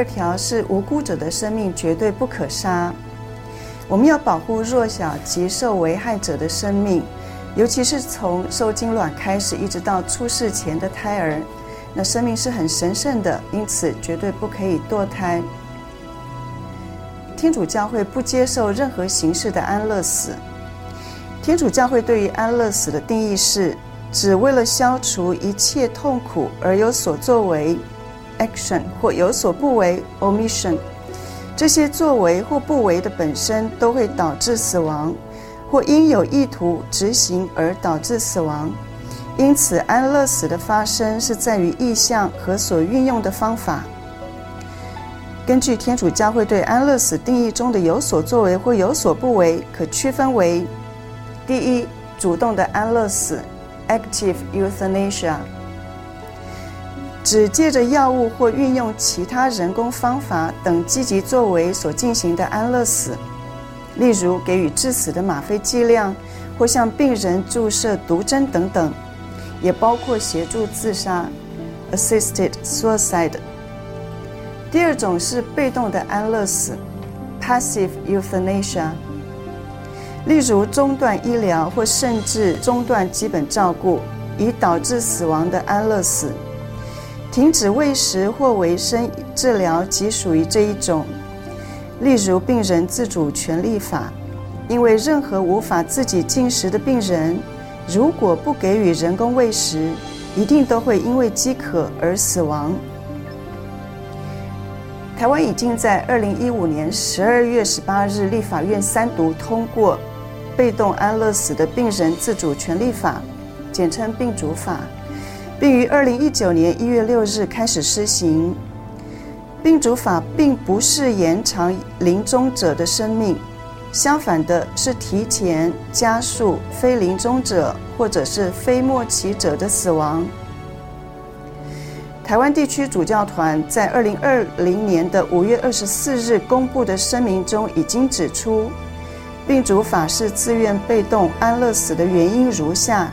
第二条是无辜者的生命绝对不可杀。我们要保护弱小及受危害者的生命，尤其是从受精卵开始一直到出世前的胎儿，那生命是很神圣的，因此绝对不可以堕胎。天主教会不接受任何形式的安乐死。天主教会对于安乐死的定义是：只为了消除一切痛苦而有所作为。Action 或有所不为 omission，这些作为或不为的本身都会导致死亡，或因有意图执行而导致死亡。因此，安乐死的发生是在于意向和所运用的方法。根据天主教会对安乐死定义中的有所作为或有所不为，可区分为：第一，主动的安乐死 （active euthanasia）。只借着药物或运用其他人工方法等积极作为所进行的安乐死，例如给予致死的吗啡剂量，或向病人注射毒针等等，也包括协助自杀 （assisted suicide）。第二种是被动的安乐死 （passive euthanasia），例如中断医疗或甚至中断基本照顾，以导致死亡的安乐死。停止喂食或维生治疗即属于这一种，例如病人自主权利法，因为任何无法自己进食的病人，如果不给予人工喂食，一定都会因为饥渴而死亡。台湾已经在二零一五年十二月十八日立法院三读通过被动安乐死的病人自主权利法，简称病主法。并于二零一九年一月六日开始施行。病主法并不是延长临终者的生命，相反的是提前加速非临终者或者是非末期者的死亡。台湾地区主教团在二零二零年的五月二十四日公布的声明中已经指出，病主法是自愿被动安乐死的原因如下：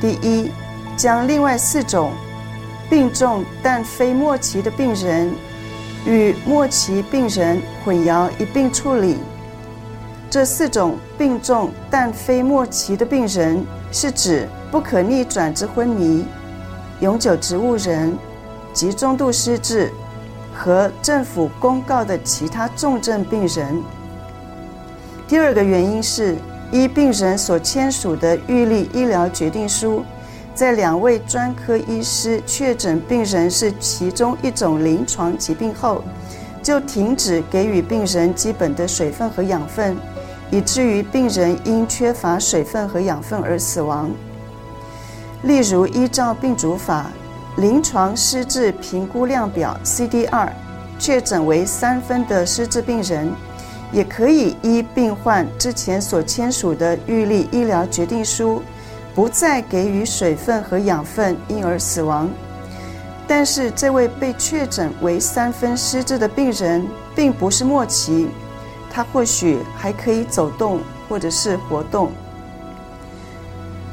第一。将另外四种病重但非末期的病人与末期病人混淆一并处理。这四种病重但非末期的病人是指不可逆转之昏迷、永久植物人及中度失智和政府公告的其他重症病人。第二个原因是依病人所签署的预立医疗决定书。在两位专科医师确诊病人是其中一种临床疾病后，就停止给予病人基本的水分和养分，以至于病人因缺乏水分和养分而死亡。例如，依照病主法，临床失智评估量表 （CDR） 确诊为三分的失智病人，也可以依病患之前所签署的预立医疗决定书。不再给予水分和养分，因而死亡。但是，这位被确诊为三分失智的病人，并不是末期，他或许还可以走动或者是活动。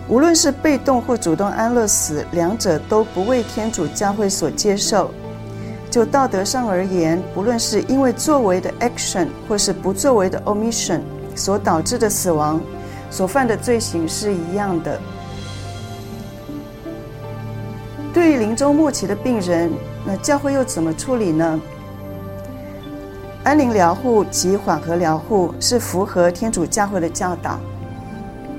无论是被动或主动安乐死，两者都不为天主教会所接受。就道德上而言，不论是因为作为的 action 或是不作为的 omission 所导致的死亡，所犯的罪行是一样的。对于临终末期的病人，那教会又怎么处理呢？安宁疗护及缓和疗护是符合天主教会的教导。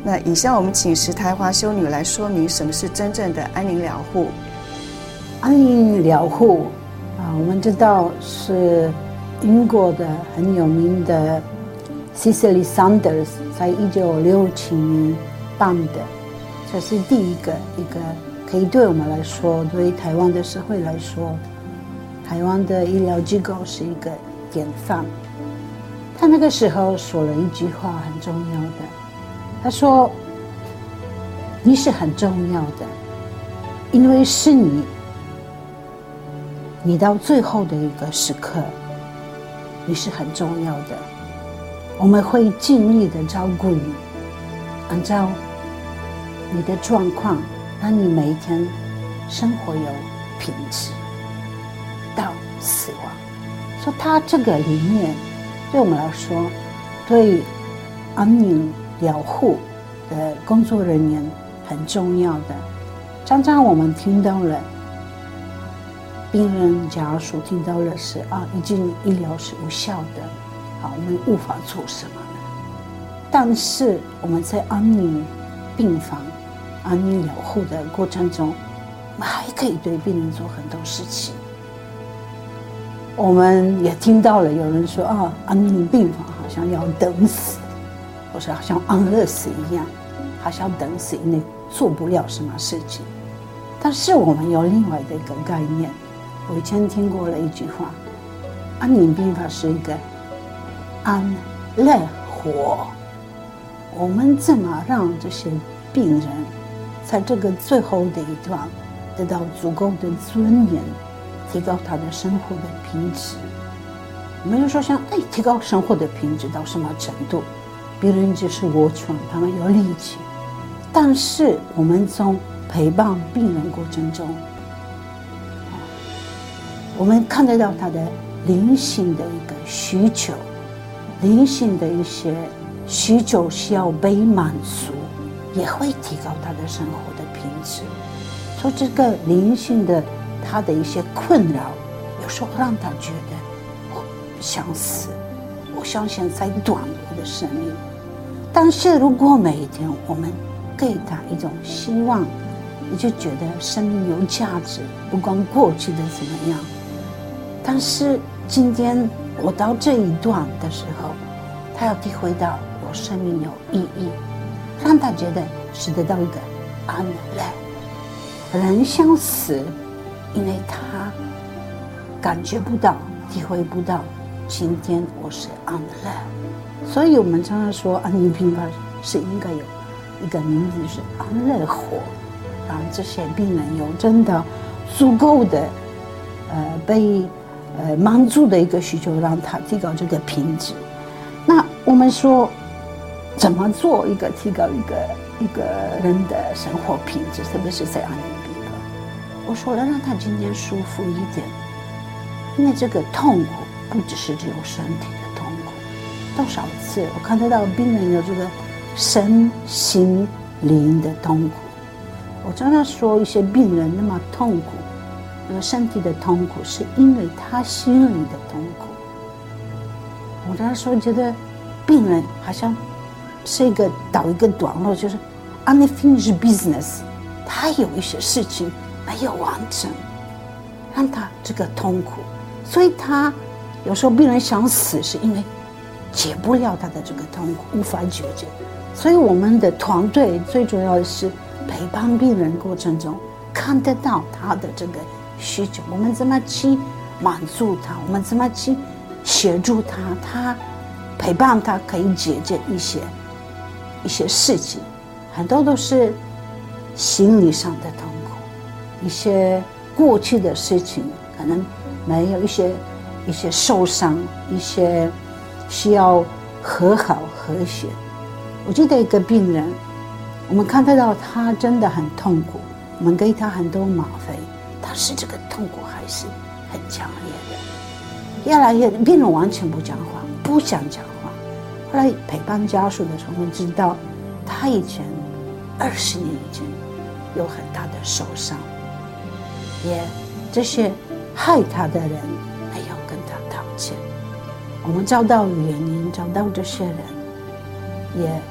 那以下我们请石台华修女来说明什么是真正的安宁疗护。安宁疗护啊，我们知道是英国的很有名的 Cicely Saunders 在一九六七年办的，这是第一个一个。可以对我们来说，对台湾的社会来说，台湾的医疗机构是一个典范。他那个时候说了一句话很重要的，他说：“你是很重要的，因为是你，你到最后的一个时刻，你是很重要的。我们会尽力的照顾你，按照你的状况。”让你每一天生活有品质，到死亡。说他这个理念，对我们来说，对安宁疗护的工作人员很重要的。常常我们听到了病人家属听到了是啊，已经医疗是无效的，啊，我们无法做什么。但是我们在安宁病房、安宁疗护的过程中，我们还可以对病人做很多事情。我们也听到了有人说啊，安宁病房好像要等死，或是好像安乐死一样，好像等死，因为做不了什么事情。但是我们有另外的一个概念，我以前听过了一句话：安宁病房是一个安乐活。我们怎么让这些病人在这个最后的一段得到足够的尊严？提高他的生活的品质，我们就说像哎，提高生活的品质到什么程度？别人就是卧床，他们有力气，但是我们从陪伴病人过程中，我们看得到他的灵性的一个需求，灵性的一些需求需要被满足，也会提高他的生活的品质。说这个灵性的。他的一些困扰，有时候让他觉得我想死，我想现在短我的生命。但是如果每一天我们给他一种希望，你就觉得生命有价值，不管过去的怎么样。但是今天我到这一段的时候，他要体会到我生命有意义，让他觉得是得到一个安乐。人想死。因为他感觉不到、体会不到，今天我是安乐，所以我们常常说安宁病房是应该有一个名字，是安乐活，让这些病人有真的足够的呃被呃满足的一个需求，让他提高这个品质。那我们说怎么做一个提高一个一个人的生活品质，特别是在安宁。我说了，让他今天舒服一点，因为这个痛苦不只是只有身体的痛苦。多少次我看得到病人有这个身心灵的痛苦。我常常说，一些病人那么痛苦，那个身体的痛苦，是因为他心里的痛苦。我常常说，觉得病人好像是一个倒一个段落，就是 unfinished business，他有一些事情。没有完成，让他这个痛苦，所以他有时候病人想死，是因为解不了他的这个痛苦，无法解决。所以我们的团队最主要的是陪伴病人过程中，看得到他的这个需求，我们怎么去满足他，我们怎么去协助他，他陪伴他可以解决一些一些事情，很多都是心理上的痛苦。一些过去的事情，可能没有一些一些受伤，一些需要和好和谐。我记得一个病人，我们看得到他真的很痛苦，我们给他很多吗啡，但是这个痛苦还是很强烈的。越来越病人完全不讲话，不想讲话。后来陪伴家属的时候，我知道他以前二十年以前有很大的受伤。也这些害他的人没有跟他道歉，我们找到原因，找到这些人，也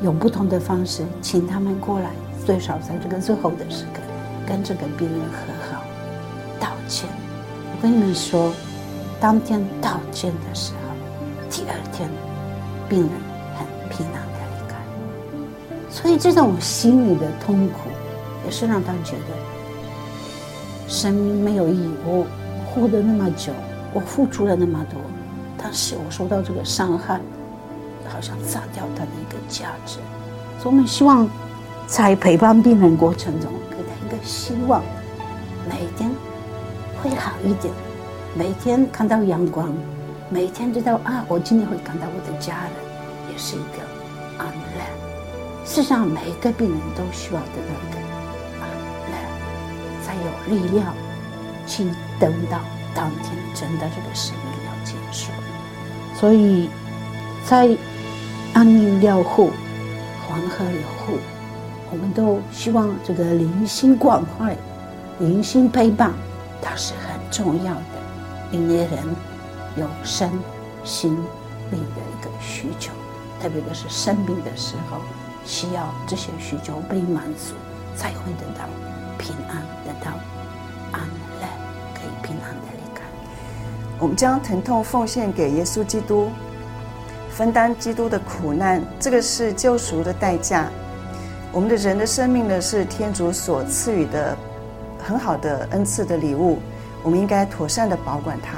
用不同的方式请他们过来，最少在这个最后的时刻跟这个病人和好道歉。我跟你们说，当天道歉的时候，第二天病人很平安的离开。所以这种心里的痛苦，也是让他觉得。生命没有意义，我活得那么久，我付出了那么多，但是我受到这个伤害，好像砸掉他的一个价值。所以我们希望在陪伴病人过程中，给他一个希望，每天会好一点，每天看到阳光，每天知道啊，我今天会看到我的家人，也是一个安乐。事实上，每一个病人都需要得到一个安乐，才。有力量去等到当天真的这个生命要结束。所以在安宁疗护、黄河疗护，我们都希望这个灵性关怀、灵性陪伴，它是很重要的，因为人有身心灵的一个需求，特别的是生病的时候，需要这些需求被满足，才会得到平安，得到安乐，可以平安的离开。我们将疼痛奉献给耶稣基督。分担基督的苦难，这个是救赎的代价。我们的人的生命呢，是天主所赐予的很好的恩赐的礼物，我们应该妥善的保管它。